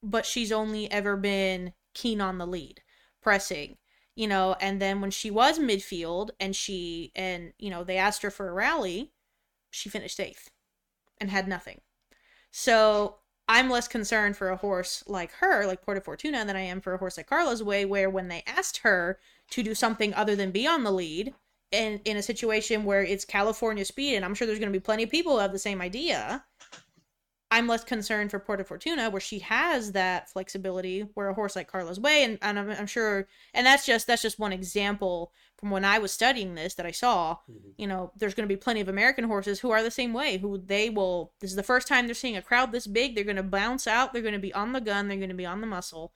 but she's only ever been keen on the lead, pressing you know, and then when she was midfield and she and you know, they asked her for a rally, she finished eighth and had nothing. So I'm less concerned for a horse like her, like Porta Fortuna, than I am for a horse like Carla's Way, where when they asked her to do something other than be on the lead, and in a situation where it's California speed, and I'm sure there's going to be plenty of people who have the same idea, I'm less concerned for Porta Fortuna, where she has that flexibility, where a horse like Carla's Way, and, and I'm, I'm, sure, and that's just that's just one example from when I was studying this that I saw. Mm-hmm. You know, there's going to be plenty of American horses who are the same way, who they will. This is the first time they're seeing a crowd this big. They're going to bounce out. They're going to be on the gun. They're going to be on the muscle,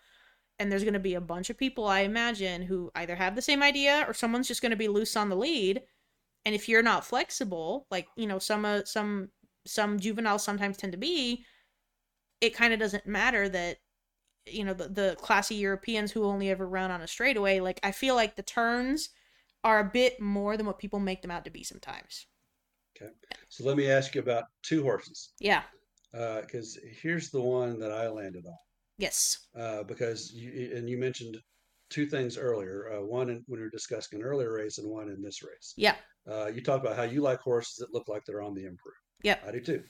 and there's going to be a bunch of people I imagine who either have the same idea or someone's just going to be loose on the lead. And if you're not flexible, like you know, some uh, some some juveniles sometimes tend to be, it kind of doesn't matter that you know the, the classy Europeans who only ever run on a straightaway. Like I feel like the turns are a bit more than what people make them out to be sometimes. Okay, so let me ask you about two horses. Yeah. Because uh, here's the one that I landed on. Yes. Uh, because you and you mentioned two things earlier. Uh, one in, when we were discussing an earlier race, and one in this race. Yeah. Uh, you talked about how you like horses that look like they're on the improve. Yep. I do too.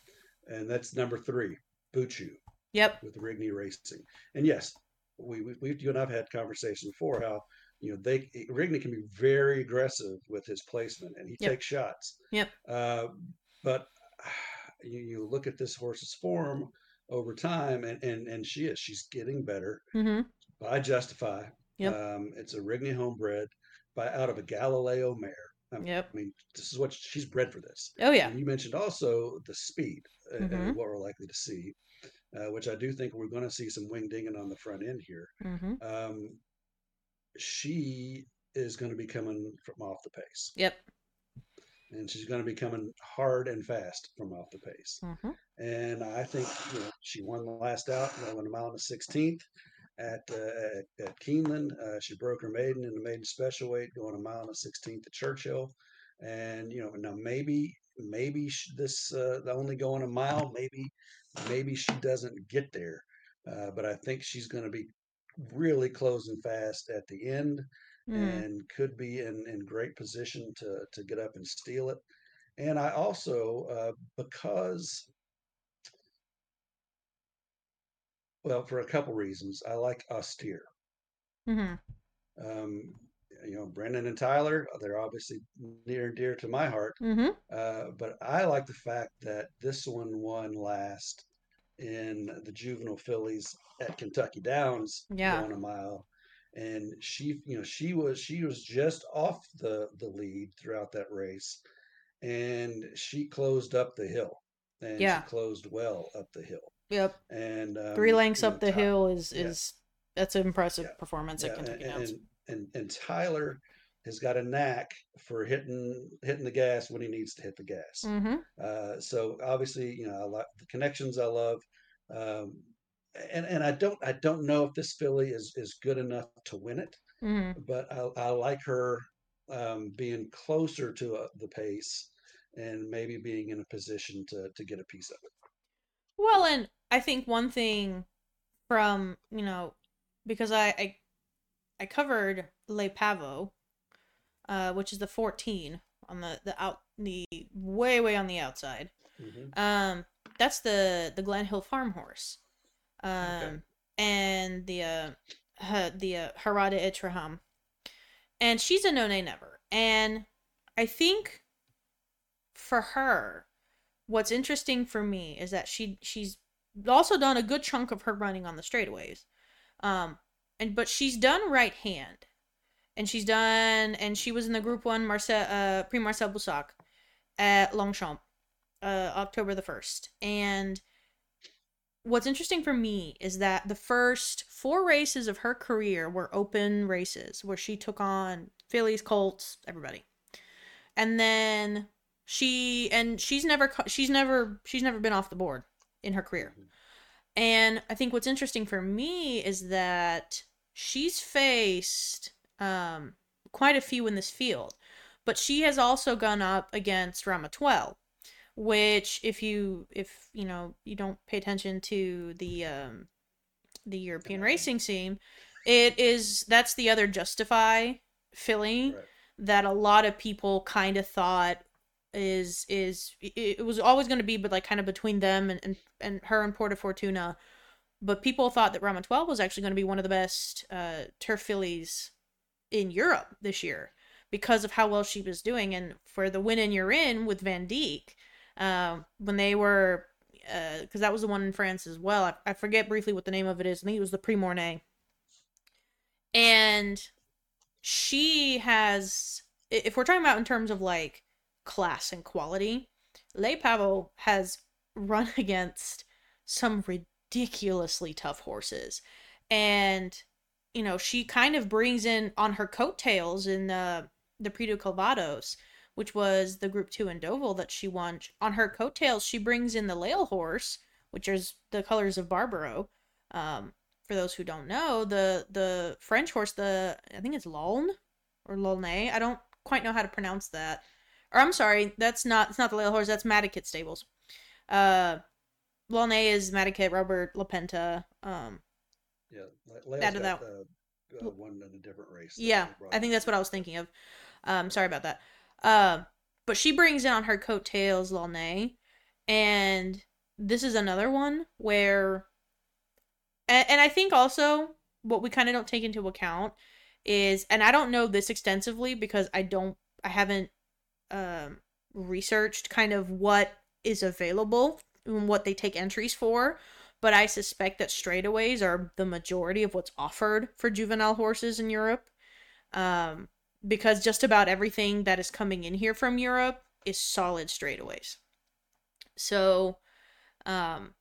And that's number three, Buchu. Yep. With Rigney Racing. And yes, we, we, we you and I've had conversations before how you know they Rigney can be very aggressive with his placement and he yep. takes shots. Yep. Uh, but you, you look at this horse's form over time and and and she is she's getting better mm-hmm. by Justify. Yep. Um, it's a Rigney homebred by out of a Galileo mare. I mean, yep. I mean, this is what she's bred for this. Oh yeah. And you mentioned also the speed mm-hmm. and what we're likely to see, uh, which I do think we're going to see some wing dinging on the front end here. Mm-hmm. Um, she is going to be coming from off the pace. Yep. And she's going to be coming hard and fast from off the pace. Mm-hmm. And I think you know, she won the last out, won a mile and a sixteenth at uh, at, at Keeneland. Uh, she broke her maiden in the maiden special weight, going a mile and a sixteenth at Churchill. And you know, now maybe maybe this uh, only going a mile. Maybe maybe she doesn't get there. Uh, but I think she's going to be really closing fast at the end, mm. and could be in in great position to to get up and steal it. And I also uh, because Well, for a couple reasons. I like austere. Mm-hmm. Um, you know, Brendan and Tyler, they're obviously near and dear to my heart. Mm-hmm. Uh, but I like the fact that this one won last in the juvenile fillies at Kentucky Downs, yeah. going a mile. And she, you know, she was she was just off the the lead throughout that race, and she closed up the hill, and yeah. she closed well up the hill. Yep. And um, three lengths up know, the Ty- hill is yeah. is that's an impressive Yeah. performance yeah, at Kentucky and, and, and and Tyler has got a knack for hitting hitting the gas when he needs to hit the gas. Mm-hmm. Uh, so obviously, you know, I like the connections. I love, um, and and I don't I don't know if this filly is is good enough to win it, Mm-hmm. but I, I like her um, being closer to uh, the pace and maybe being in a position to to get a piece of it. Well, and I think one thing from you know because I I, I covered Le Pavo, uh, which is the fourteen on the the out the way way on the outside. hmm Um, that's the the Glen Hill farm horse. Okay. Um, and the uh, ha- the uh, Harada Itraham, and she's a no nay never. And I think for her, what's interesting for me is that she she's also done a good chunk of her running on the straightaways. Um, and but she's done right hand, and she's done, and she was in the Group One Marcel uh Prix Marcel Boussac at Longchamp, uh October the first, and what's interesting for me is that the first four races of her career were open races where she took on fillies, colts, everybody. And then she and she's never she's never she's never been off the board in her career. hmm And I think what's interesting for me is that she's faced um quite a few in this field, but she has also gone up against Ramatuelle which if you if you know you don't pay attention to the um the European racing scene, it is that's the other Justify filly right. that a lot of people kind of thought is is it, was always going to be but like kind of between them and, and and her and Porta Fortuna. But people thought that Ramatuelle was actually going to be one of the best uh turf fillies in Europe this year because of how well she was doing. And for the win in you're in with Vandeek um when they were uh because that was the one in France as well. I, I forget briefly what the name of it is. I think it was the Prix. And she has, if we're talking about in terms of like class and quality, Le Pavo has run against some ridiculously tough horses. And, you know, she kind of brings in on her coattails in the, the Prix Calvados, which was the Group 2 in Deauville that she won. On her coattails, she brings in the Lael horse, which is the colors of Barbaro. Um, for those who don't know, the the French horse, the I think it's Laulne or Laulne. I don't quite know how to pronounce that. Or I'm sorry, that's not it's not the Lael horse. That's Madaket Stables. Uh, is Madaket Robert Lapenta. Um, Yeah, got that. uh, uh, one in a different race. Yeah, I think that's what I was thinking of. Um, sorry about that. Um, but she brings in on her coattails Laulne, and this is another one where, and, and I think also what we kind of don't take into account is, and I don't know this extensively because I don't, I haven't um researched kind of what is available and what they take entries for. But I suspect that straightaways are the majority of what's offered for juvenile horses in Europe um, because just about everything that is coming in here from Europe is solid straightaways. So, um,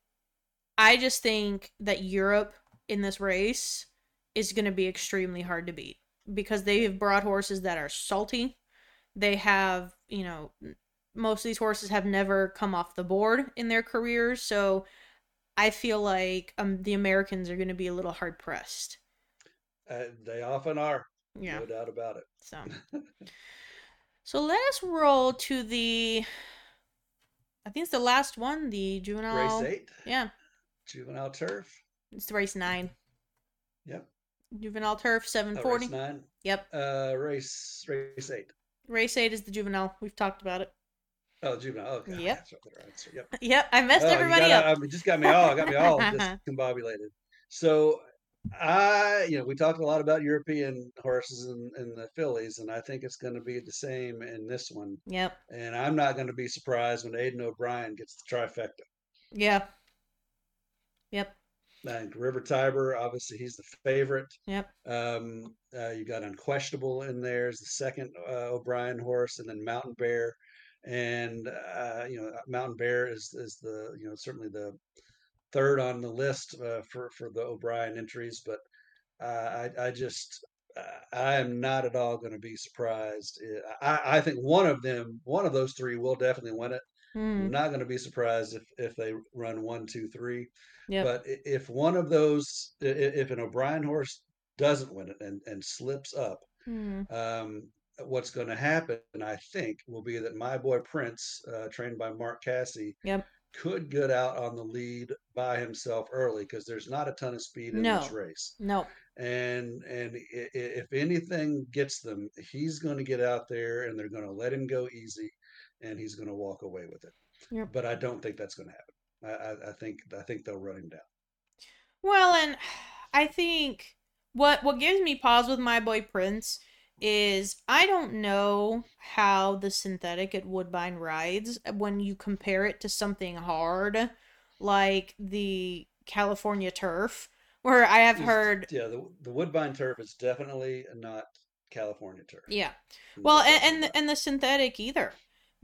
I just think that Europe in this race is going to be extremely hard to beat because they have brought horses that are salty. They have, you know, most of these horses have never come off the board in their careers, so I feel like um, the Americans are going to be a little hard pressed. Uh, they often are, Yeah. no doubt about it. So, so let us roll to the. I think it's the last one, the juvenile. Race eight, Yeah, juvenile turf. it's the race nine. Yep. Juvenile turf, seven Oh, forty. race nine. Yep. Uh, race race eight. Race eight is the juvenile. We've talked about it. Oh, juvenile. Okay. Yep. That's what the right answer. Yep. Yep, I messed Oh, everybody up. I mean, just got me all got me all discombobulated. So I, you know, we talked a lot about European horses and, and the fillies, and I think it's going to be the same in this one. Yep. And I'm not going to be surprised when Aidan O'Brien gets the trifecta. Yeah. Yep. And River Tiber, obviously, he's the favorite. Yep. Um, uh, you got Unquestionable in there as the second uh, O'Brien horse, and then Mountain Bear. And uh, you know, Mountain Bear is is the you know certainly the third on the list uh, for for the O'Brien entries. But uh, I I just uh, I am not at all going to be surprised. I I think one of them, one of those three, will definitely win it. I'm Mm. not going to be surprised if if they run one, two, three. Yep. But if one of those, if an O'Brien horse doesn't win it and, and slips up, Mm. um, what's going to happen, I think, will be that my boy Prince, uh, trained by Mark Casse, Yep. Could get out on the lead by himself early because there's not a ton of speed in this race. No. And and if anything gets them, he's going to get out there and they're going to let him go easy, and he's going to walk away with it. Yep. But I don't think that's going to happen. I, I, I think I think they'll run him down. Well, and I think what what gives me pause with my boy Prince is I don't know how the synthetic at Woodbine rides uh, when you compare it to something hard like the California turf, where I have heard. Yeah, the the Woodbine turf is definitely not California turf. Yeah, well, and and the, and the synthetic either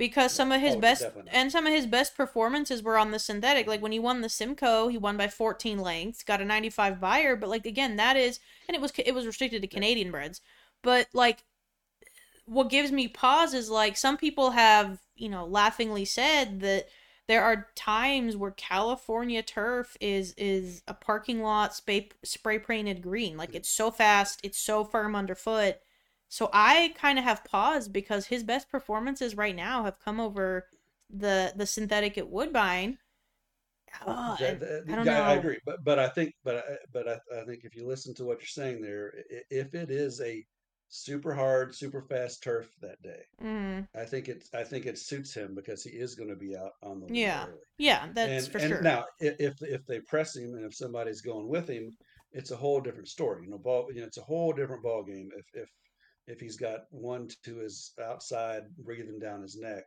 because some of his oh, best and some of his best performances were on the synthetic. Like when he won the Simcoe, he won by 14 lengths, got a 95 Beyer. but like again, that is and it was it was restricted to Canadian breds. But like what gives me pause is like some people have, you know, laughingly said that there are times where California turf is is a parking lot spray spray painted green. Like it's so fast, it's so firm underfoot so I kind of have paused because his best performances right now have come over the the synthetic at Woodbine. Oh, I, don't know. I agree, but but I think but I, but I, I think if you listen to what you're saying there, if it is a super hard, super fast turf that day, mm. I think it's I think it suits him because he is going to be out on the yeah early. yeah that's and, for and sure. Now if if they press him and if somebody's going with him, it's a whole different story. You know, ball. You know, it's a whole different ball game. If if if he's got one to his outside breathing down his neck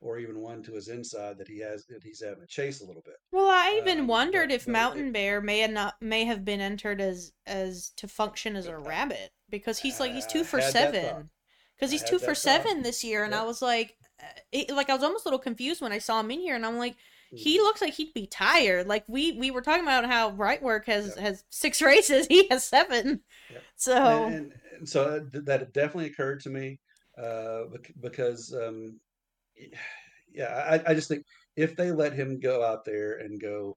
or even one to his inside that he has that he's having to chase a little bit. Well, I even um, wondered but, if but Mountain it, Bear may have not may have been entered as as to function as a rabbit because he's like he's two for seven because he's two for seven this year, and yep. I was like, uh, it, like I was almost a little confused when I saw him in here, and I'm like, he mm-hmm. looks like he'd be tired. Like we we were talking about how Brightwork has yep. has six races, he has seven. Yep. So and, and, and so that definitely occurred to me uh, because um, yeah, I, I just think if they let him go out there and go,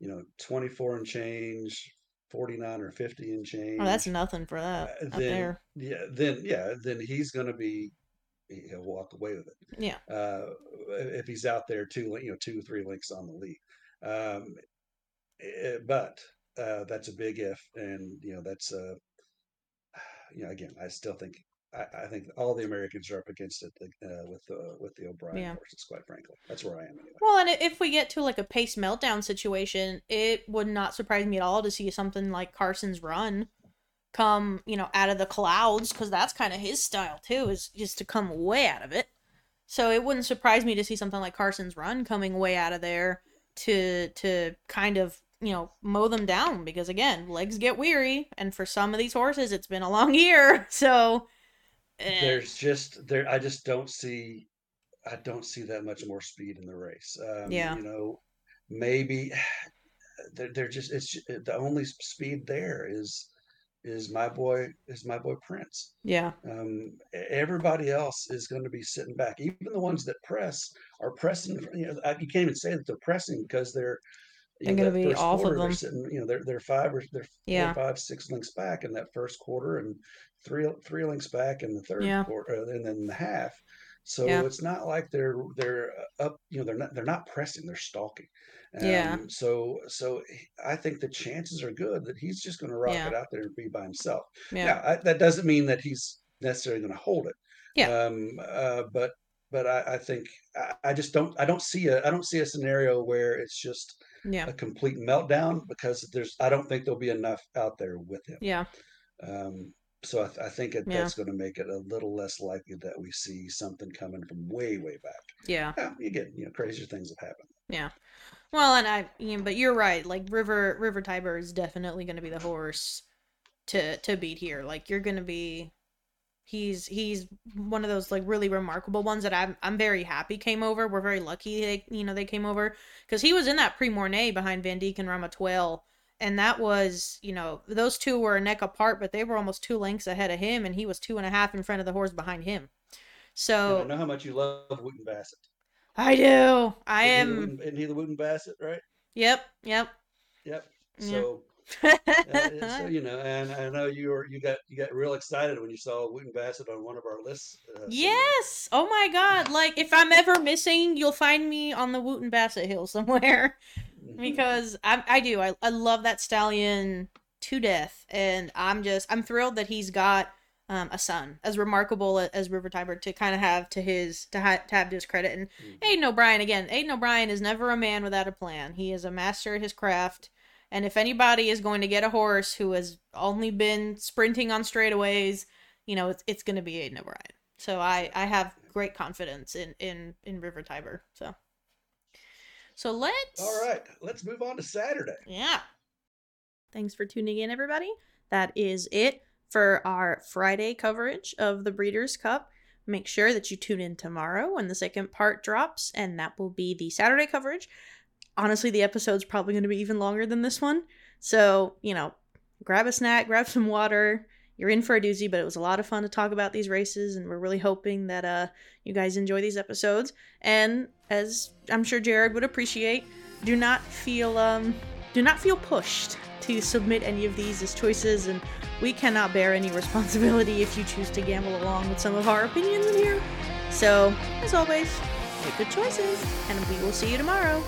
you know, 24 and change, 49 or 50 and change. Oh, that's nothing for that. Uh, then, yeah, then yeah, then he's going to be he'll walk away with it. Yeah. Uh, if he's out there two, you know, two, or three links on the lead. Um, it, eh, but uh, that's a big if, and you know, that's uh, you know, again, I still think I, I think all the Americans are up against it uh, with the with the O'Brien yeah. horses. Quite frankly, that's where I am anyway. Well, and if we get to like a pace meltdown situation, it would not surprise me at all to see something like Carson's run come, you know, out of the clouds because that's kind of his style too, is just to come way out of it. So it wouldn't surprise me to see something like Carson's Run coming way out of there to to kind of you know mow them down because again legs get weary and for some of these horses it's been a long year so there's just there I just don't see I don't see that much more speed in the race. Um, yeah, you know, maybe they're, they're just it's the only speed there is is my boy is my boy Prince. Yeah. Um, everybody else is going to be sitting back. Even the ones that press are pressing. You know, you can't even say that they're pressing because they're. They're going to be off quarter, of them. They're sitting, you know, they're they're five or they're yeah. four, five, six links back in that first quarter, and three three links back in the third yeah. quarter, uh, and then the half. So yeah. it's not like they're they're up, you know, they're not they're not pressing, they're stalking. Um, yeah. So so I think the chances are good that he's just going to rock it out there and be by himself. Yeah. Now I, that doesn't mean that he's necessarily going to hold it. Yeah. Um. Uh. But but I, I think I, I just don't I don't see a I don't see a scenario where it's just yeah. a complete meltdown because there's I don't think there'll be enough out there with him. Yeah. Um so I, th- I think it, yeah. that's going to make it a little less likely that we see something coming from way way back. Yeah. yeah get you know, crazier things have happened. Yeah. Well, and I, you know, but you're right. Like River River Tiber is definitely going to be the horse to to beat here. Like you're going to be he's he's one of those like really remarkable ones that I'm I'm very happy came over. We're very lucky they you know they came over because he was in that Prix Morny behind Vandeek and Ramatuelle and that was you know those two were a neck apart but they were almost two lengths ahead of him and he was two and a half in front of the horse behind him so I know how much you love Wootton Bassett. I do. I isn't am. He Wootton, isn't he the Wootton Bassett, right? Yep. Yep. Yep. So Uh, so you know, and I know you were you got you got real excited when you saw Wootton Bassett on one of our lists. Uh, somewhere. yes. Oh my god. Like if I'm ever missing, you'll find me on the Wootton Bassett Hill somewhere. Because I I do. I, I love that stallion to death. And I'm just I'm thrilled that he's got um, a son as remarkable as River Tiber to kind of have to his to, ha- to have to his credit. And Mhm. Aidan O'Brien again. Aidan O'Brien is never a man without a plan. He is a master at his craft. And if anybody is going to get a horse who has only been sprinting on straightaways, you know, it's it's going to be Aidan O'Brien. So I I have great confidence in in in River Tiber. So so let's All right, let's move on to Saturday. yeah. Thanks for tuning in, everybody. That is it for our Friday coverage of the Breeders' Cup. Make sure that you tune in tomorrow when the second part drops, and that will be the Saturday coverage. Honestly, the episode's probably going to be even longer than this one. So, you know, grab a snack, grab some water. You're in for a doozy, but it was a lot of fun to talk about these races, and we're really hoping that uh, you guys enjoy these episodes. And as I'm sure Jared would appreciate, do not feel um, do not feel pushed to submit any of these as choices, and we cannot bear any responsibility if you choose to gamble along with some of our opinions in here. So, as always, make good choices, and we will see you tomorrow.